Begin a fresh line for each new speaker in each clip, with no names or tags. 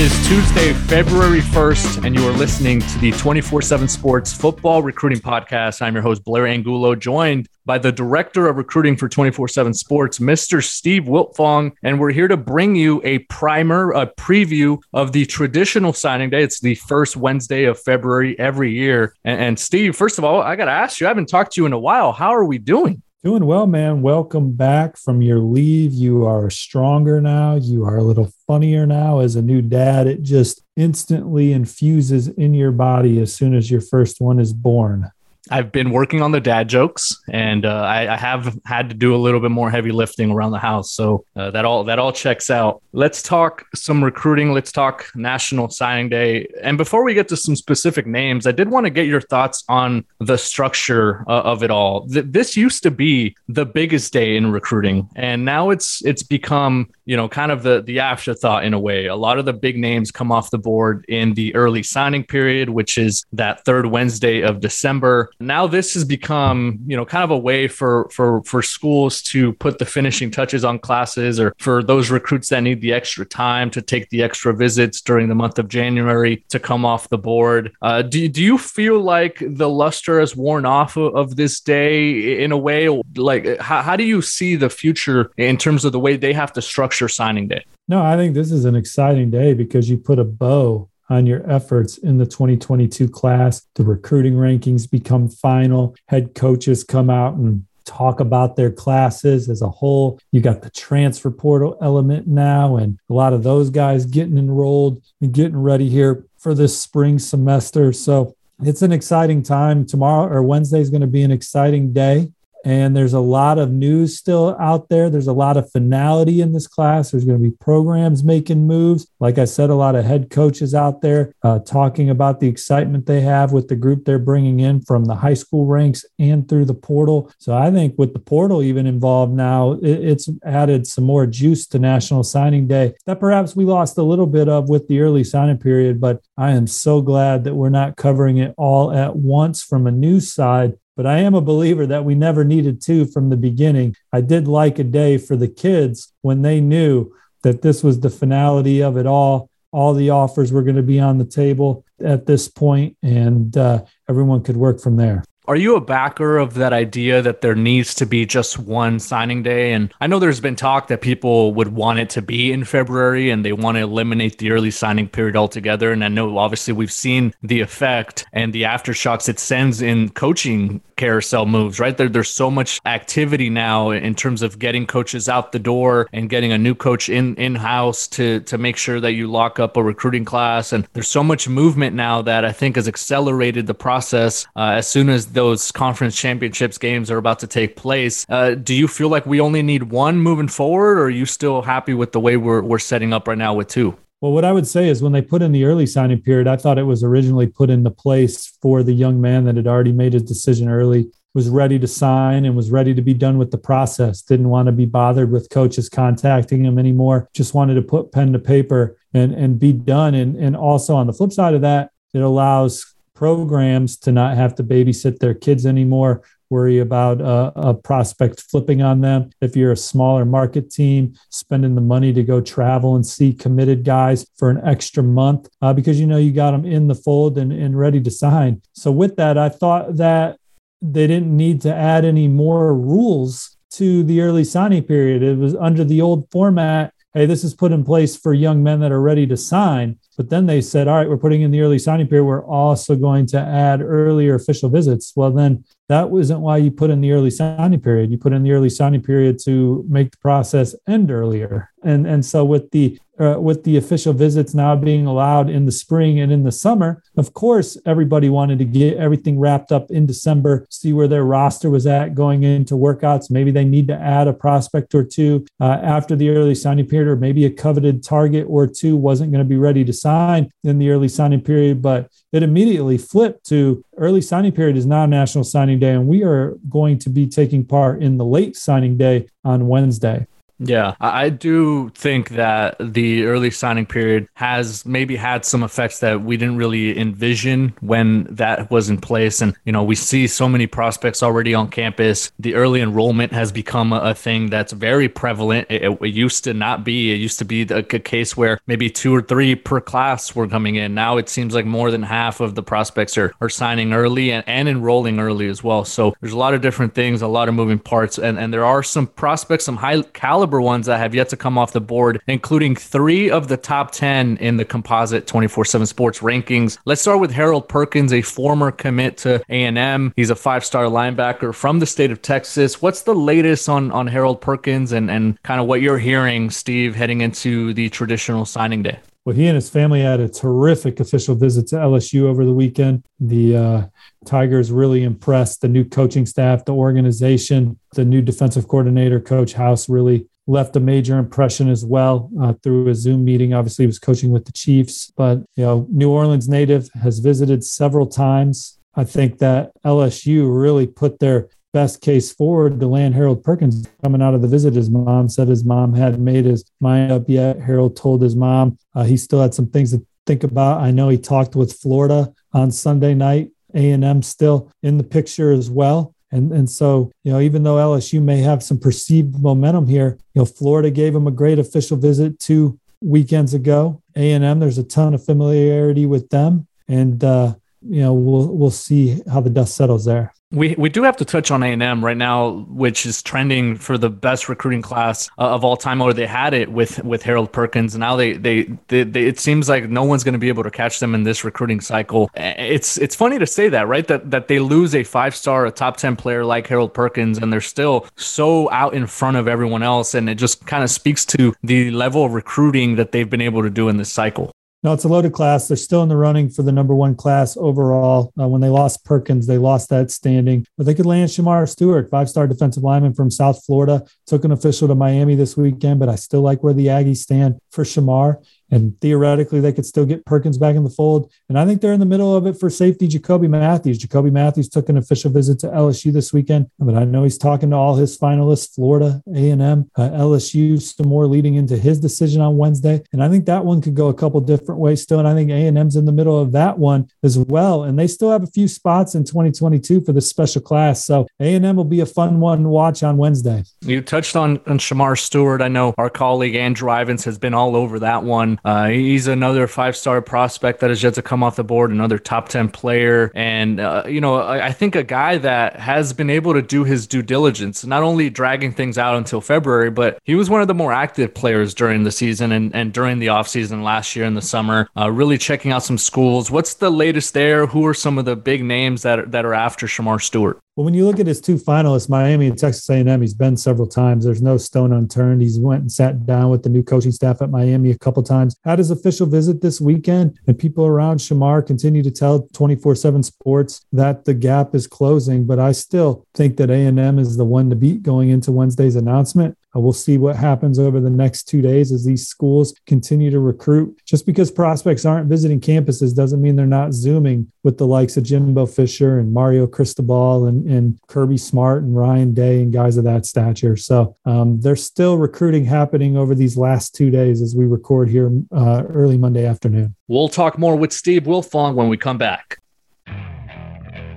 is Tuesday, February 1st, and you are listening to the 24 7 Sports Football Recruiting Podcast. I'm your host, Blair Angulo, joined by the Director of Recruiting for 24 7 Sports, Mr. Steve Wiltfong. And we're here to bring you a primer, a preview of the traditional signing day. It's the first Wednesday of February every year. And, and Steve, first of all, I got to ask you, I haven't talked to you in a while. How are we doing?
Doing well, man. Welcome back from your leave. You are stronger now. You are a little funnier now as a new dad. It just instantly infuses in your body as soon as your first one is born.
I've been working on the dad jokes, and uh, I, I, have had to do a little bit more heavy lifting around the house. So uh, that all that all checks out. Let's talk some recruiting. Let's talk National Signing Day. And before we get to some specific names, I did want to get your thoughts on the structure uh, of it all. Th- this used to be the biggest day in recruiting, and now it's it's become you know kind of the the afterthought in a way. A lot of the big names come off the board in the early signing period, which is that third Wednesday of December now this has become you know kind of a way for for for schools to put the finishing touches on classes or for those recruits that need the extra time to take the extra visits during the month of january to come off the board. Uh, do, do you feel like the luster has worn off of, of this day in a way? Like how, how do you see the future in terms of the way they have to structure signing day?
No i think this is an exciting day because you put a bow on your efforts in the 2022 class. The recruiting rankings become final. Head coaches come out and talk about their classes as a whole. You got the transfer portal element now, and a lot of those guys getting enrolled and getting ready here for this spring semester. So it's an exciting time. Tomorrow or Wednesday is going to be an exciting day and there's a lot of news still out there. There's a lot of finality in this class. There's going to be programs making moves. Like I said, a lot of head coaches out there uh, talking about the excitement they have with the group they're bringing in from the high school ranks and through the portal. So I think with the portal even involved now, it, it's added some more juice to National Signing Day that perhaps we lost a little bit of with the early signing period. But I am so glad that we're not covering it all at once from a news side but I am a believer that we never needed to from the beginning. I did like a day for the kids when they knew that this was the finality of it all. All the offers were going to be on the table at this point, and uh, everyone could work from there.
Are you a backer of that idea that there needs to be just one signing day? And I know there's been talk that people would want it to be in February and they want to eliminate the early signing period altogether. And I know obviously we've seen the effect and the aftershocks it sends in coaching carousel moves, right? There, there's so much activity now in terms of getting coaches out the door and getting a new coach in in house to to make sure that you lock up a recruiting class. And there's so much movement now that I think has accelerated the process. Uh, as soon as those conference championships games are about to take place, uh, do you feel like we only need one moving forward, or are you still happy with the way we're we're setting up right now with two?
Well, what I would say is when they put in the early signing period, I thought it was originally put into place for the young man that had already made his decision early, was ready to sign and was ready to be done with the process, didn't want to be bothered with coaches contacting him anymore, just wanted to put pen to paper and, and be done. And, and also on the flip side of that, it allows programs to not have to babysit their kids anymore worry about a, prospect flipping on them. If you're a smaller market team, spending the money to go travel and see committed guys for an extra month uh, because you know you got them in the fold and, and ready to sign. So, with that, I thought that they didn't need to add any more rules to the early signing period. It was under the old format. Hey, this is put in place for young men that are ready to sign. But then they said, all right, we're putting in the early signing period. We're also going to add earlier official visits. Well, then that wasn't why you put in the early signing period. You put in the early signing period to make the process end earlier. And and so with the uh, with the official visits now being allowed in the spring and in the summer, of course, everybody wanted to get everything wrapped up in December, see where their roster was at going into workouts. Maybe they need to add a prospect or two uh, after the early signing period, or maybe a coveted target or two wasn't going to be ready to sign in the early signing period. But it immediately flipped to early signing period is now National Signing Day, and we are going to be taking part in the late signing day on Wednesday.
Yeah, I do think that the early signing period has maybe had some effects that we didn't really envision when that was in place. And, you know, we see so many prospects already on campus. The early enrollment has become a, thing that's very prevalent. It, it, used to not be. It used to be a, a case where maybe two or three per class were coming in. Now it seems like more than half of the prospects are, are signing early and, and enrolling early as well. So there's a lot of different things, a lot of moving parts. And, and there are some prospects, some high caliber caliber ones that have yet to come off the board, including three of the top 10 in the composite 24 7 sports rankings. Let's start with Harold Perkins, a former commit to A&M. He's a five star linebacker from the state of Texas. What's the latest on, on Harold Perkins and, and kind of what you're hearing, Steve, heading into the traditional signing day?
Well, he and his family had a terrific official visit to LSU over the weekend. The uh, Tigers really impressed the new coaching staff, the organization, the new defensive coordinator, Coach House, really left a major impression as well uh, through a Zoom meeting. Obviously, he was coaching with the Chiefs, but you know, New Orleans native has visited several times. I think that LSU really put their best case forward to land Harold Perkins coming out of the visit. His mom said his mom hadn't made his mind up yet. Harold told his mom uh, he still had some things to think about. I know he talked with Florida on Sunday night. A&M still in the picture as well. And, and so, you know, even though LSU may have some perceived momentum here, you know, Florida gave them a great official visit two weekends ago. A&M, there's a ton of familiarity with them. And, uh, you know, we'll, we'll see how the dust settles there.
We we do have to touch on A and M right now, which is trending for the best recruiting class uh, of all time. Or they had it with with Harold Perkins. Now they they, they, they it seems like no one's going to be able to catch them in this recruiting cycle. It's it's funny to say that, right? That that they lose a five star, a top ten player like Harold Perkins, and they're still so out in front of everyone else, and it just kind of speaks to the level of recruiting that they've been able to do in this cycle.
No, it's a loaded class. They're still in the running for the number one class overall. Uh, when they lost Perkins, they lost that standing. But they could land Shemar Stewart, five star defensive lineman from South Florida. Took an official to Miami this weekend, but I still like where the Aggies stand for Shemar. And theoretically, they could still get Perkins back in the fold. And I think they're in the middle of it for safety Jacoby Matthews. Jacoby Matthews took an official visit to LSU this weekend, but I know he's talking to all his finalists, Florida, A&M, uh, LSU, some more leading into his decision on Wednesday. And I think that one could go a couple different ways still. And I think A&M's in the middle of that one as well. And they still have a few spots in 2022 for this special class. So A&M will be a fun one to watch on Wednesday.
You touched on, on Shemar Stewart. I know our colleague Andrew Ivins has been all over that one. Uh, he's another five star prospect that has yet to come off the board, another top 10 player. And, uh, you know, I, I, think a guy that has been able to do his due diligence, not only dragging things out until February, but he was one of the more active players during the season and, and during the offseason last year in the summer, uh, really checking out some schools. What's the latest there? Who are some of the big names that are, that are after Shemar Stewart?
Well, when you look at his two finalists, Miami and Texas A&M, he's been several times. There's no stone unturned. He's went and sat down with the new coaching staff at Miami a couple times. Had his official visit this weekend, and people around Shemar continue to tell 24/7 Sports that the gap is closing. But I still think that A&M is the one to beat going into Wednesday's announcement. Uh, we'll see what happens over the next two days as these schools continue to recruit. Just because prospects aren't visiting campuses doesn't mean they're not Zooming with the likes of Jimbo Fisher and Mario Cristobal and, and Kirby Smart and Ryan Day and guys of that stature. So um, there's still recruiting happening over these last two days as we record here uh, early Monday afternoon.
We'll talk more with Steve Wiltfong when we come back.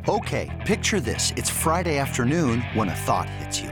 Okay, picture this. It's Friday afternoon when a thought hits you.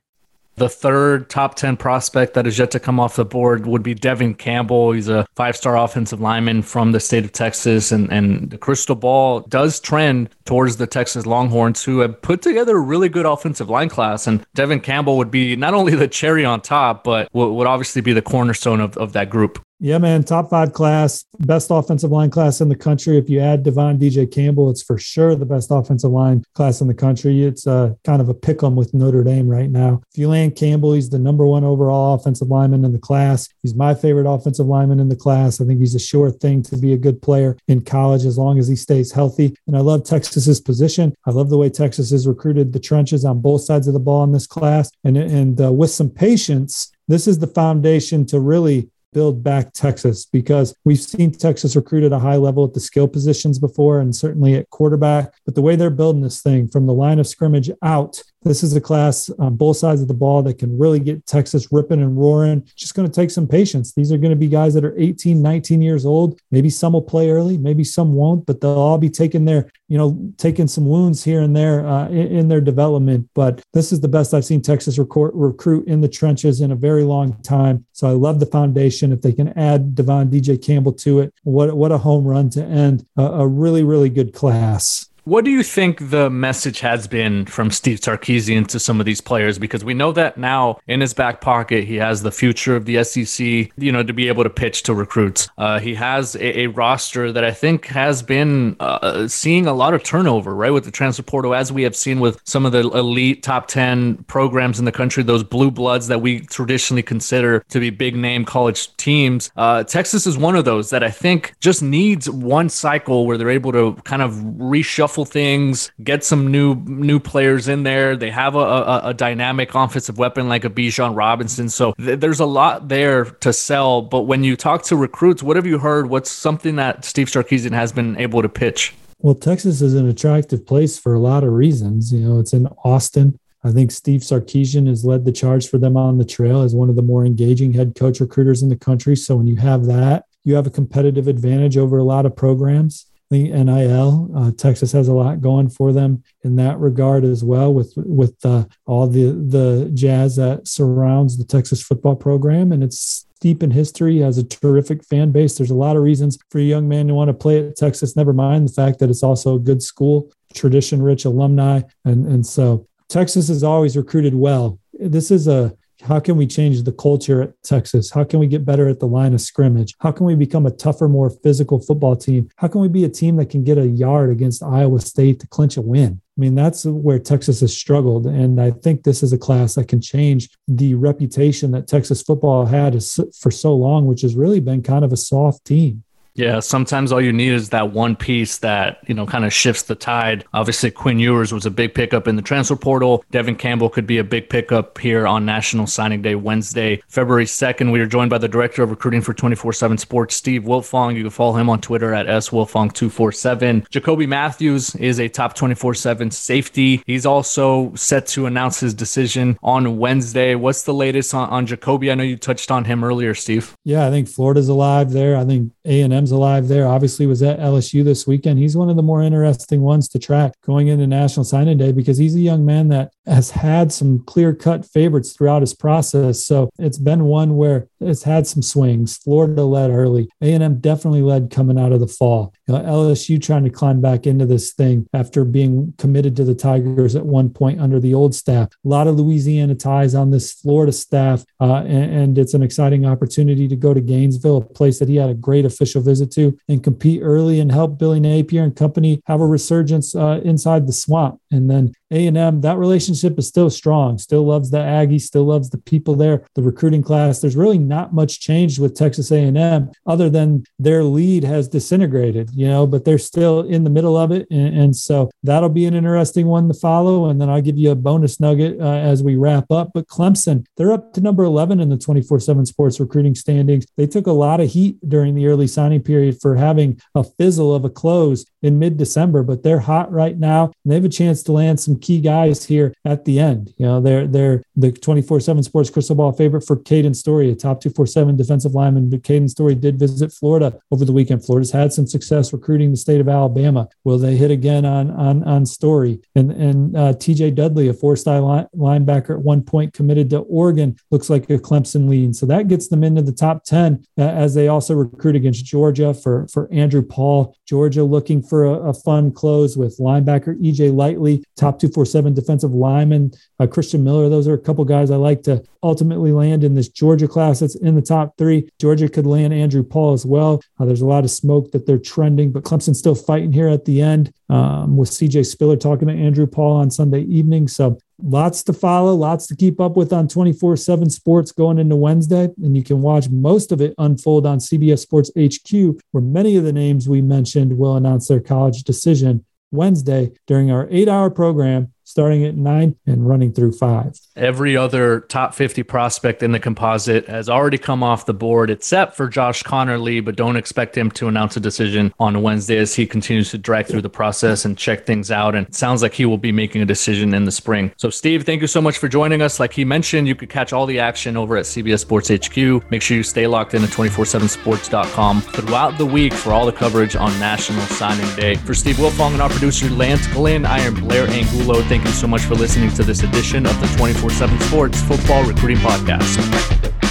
The third top 10 prospect that is yet to come off the board would be Devon Campbell. He's a five star offensive lineman from the state of Texas. And, and the crystal ball does trend towards the Texas Longhorns, who have put together a really good offensive line class. And Devon Campbell would be not only the cherry on top, but would obviously be the cornerstone of, of that group.
Yeah, man, top five class, best offensive line class in the country. If you add Devon DJ Campbell, it's for sure the best offensive line class in the country. It's uh, kind of a pick 'em with Notre Dame right now. If you land Campbell, he's the number one overall offensive lineman in the class. He's my favorite offensive lineman in the class. I think he's a sure thing to be a good player in college as long as he stays healthy. And I love Texas's position. I love the way Texas has recruited the trenches on both sides of the ball in this class. And, and uh, with some patience, this is the foundation to really build back Texas because we've seen Texas recruit at a high level at the skill positions before and certainly at quarterback. But the way they're building this thing from the line of scrimmage out this is a class on both sides of the ball that can really get Texas ripping and roaring. Just going to take some patience. These are going to be guys that are 18, 19 years old. Maybe some will play early, maybe some won't, but they'll all be taking their, you know, taking some wounds here and there uh, in, in, their development. But this is the best I've seen Texas recruit, recruit in the trenches in a very long time. So I love the foundation. If they can add Devon DJ Campbell to it, what what a home run to end a, a really really good class.
What do you think the message has been from Steve Sarkisian to some of these players? Because we know that now in his back pocket, he has the future of the SEC, you know, to be able to pitch to recruits. Uh, he has a, a, roster that I think has been uh, seeing a lot of turnover, right, with the transfer portal, as we have seen with some of the elite top 10 programs in the country, those blue bloods that we traditionally consider to be big name college teams. Uh, Texas is one of those that I think just needs one cycle where they're able to kind of reshuffle things, get some new new players in there. They have a, a, a dynamic offensive weapon like a Bijan Robinson. So th- there's a lot there to sell. But when you talk to recruits, what have you heard? What's something that Steve Sarkisian has been able to pitch?
Well, Texas is an attractive place for a lot of reasons. You know, it's in Austin. I think Steve Sarkisian has led the charge for them on the trail as one of the more engaging head coach recruiters in the country. So when you have that, you have a competitive advantage over a lot of programs the NIL. Uh, Texas has a lot going for them in that regard as well, with with uh, all the the jazz that surrounds the Texas football program, and it's deep in history, has a terrific fan base. There's a lot of reasons for a young man to want to play at Texas. Never mind the fact that it's also a good school, tradition-rich alumni, and and so Texas has always recruited well. This is a how can we change the culture at Texas? How can we get better at the line of scrimmage? How can we become a tougher, more physical football team? How can we be a team that can get a yard against Iowa State to clinch a win? I mean, that's where Texas has struggled. And I think this is a class that can change the reputation that Texas football had for so long, which has really been kind of a soft team.
Yeah, sometimes all you need is that one piece that, you know, kind of shifts the tide. Obviously, Quinn Ewers was a big pickup in the transfer portal. Devon Campbell could be a big pickup here on National Signing Day, Wednesday, February 2nd. We are joined by the Director of Recruiting for 24 7 Sports, Steve Wiltfong. You can follow him on Twitter at swiltfong247. Jacoby Matthews is a top 24 7 safety. He's also set to announce his decision on Wednesday. What's the latest on, on Jacoby? I know you touched on him earlier, Steve.
Yeah, I think Florida's alive there. I think A&M Alive there. Obviously, was at LSU this weekend. He's one of the more interesting ones to track going into National Signing Day because he's a young man that has had some clear cut favorites throughout his process. So it's been one where it's had some swings. Florida led early. A&M definitely led coming out of the fall. You know, LSU trying to climb back into this thing after being committed to the Tigers at one point under the old staff. A lot of Louisiana ties on this Florida staff, uh, and, and it's an exciting opportunity to go to Gainesville, a place that he had a great official visit to, and compete early and help Billy Napier and company have a resurgence uh, inside the swamp. And then a&M, that relationship is still strong, still loves the Aggies, still loves the people there, the recruiting class. There's really not much changed with Texas A&M other than their lead has disintegrated, you know, but they're still in the middle of it. And, and so that'll be an interesting one to follow. And then I'll give you a bonus nugget uh, as we wrap up. But Clemson, they're up to number 11 in the 24 7 sports recruiting standings. They took a lot of heat during the early signing period for having a fizzle of a close in mid December, but they're hot right now. And they have a chance to land some key guys here at the end. You know, they're they're the 24/7 Sports Crystal Ball favorite for Caden Story, a top 247 defensive lineman. But Caden Story did visit Florida over the weekend. Florida's had some success recruiting the state of Alabama. Will they hit again on on on Story? And and uh, T.J. Dudley, a four-star line, linebacker at one point committed to Oregon, looks like a Clemson lean. So that gets them into the top 10 uh, as they also recruit against Georgia for for Andrew Paul. Georgia looking for a, a fun close with linebacker E.J. Lightsey, top 247 defensive lineman, uh, Christen Miller. Those are a couple guys I like to ultimately land in this Georgia class that's in the top three. Georgia could land Andrew Paul as well. Uh, there's a lot of smoke that they're trending, but Clemson's still fighting here at the end um, with CJ Spiller talking to Andrew Paul on Sunday evening. So lots to follow, lots to keep up with on 24 7 sports going into Wednesday. And you can watch most of it unfold on CBS Sports HQ, where many of the names we mentioned will announce their college decision Wednesday during our eight hour program starting at nine and running through five.
Every other top 50 prospect in the composite has already come off the board except for Josh Conerly, but don't expect him to announce a decision on Wednesday as he continues to drag through the process and check things out. And it sounds like he will be making a decision in the spring. So, Steve, thank you so much for joining us. Like he mentioned, you could catch all the action over at CBS Sports HQ. Make sure you stay locked in at 247sports.com throughout the week for all the coverage on National Signing Day. For Steve Wiltfong and our producer, Lance Glenn, I am Blair Angulo. Thank Thank you so much for listening to this edition of the 24 7 Sports Football Recruiting Podcast.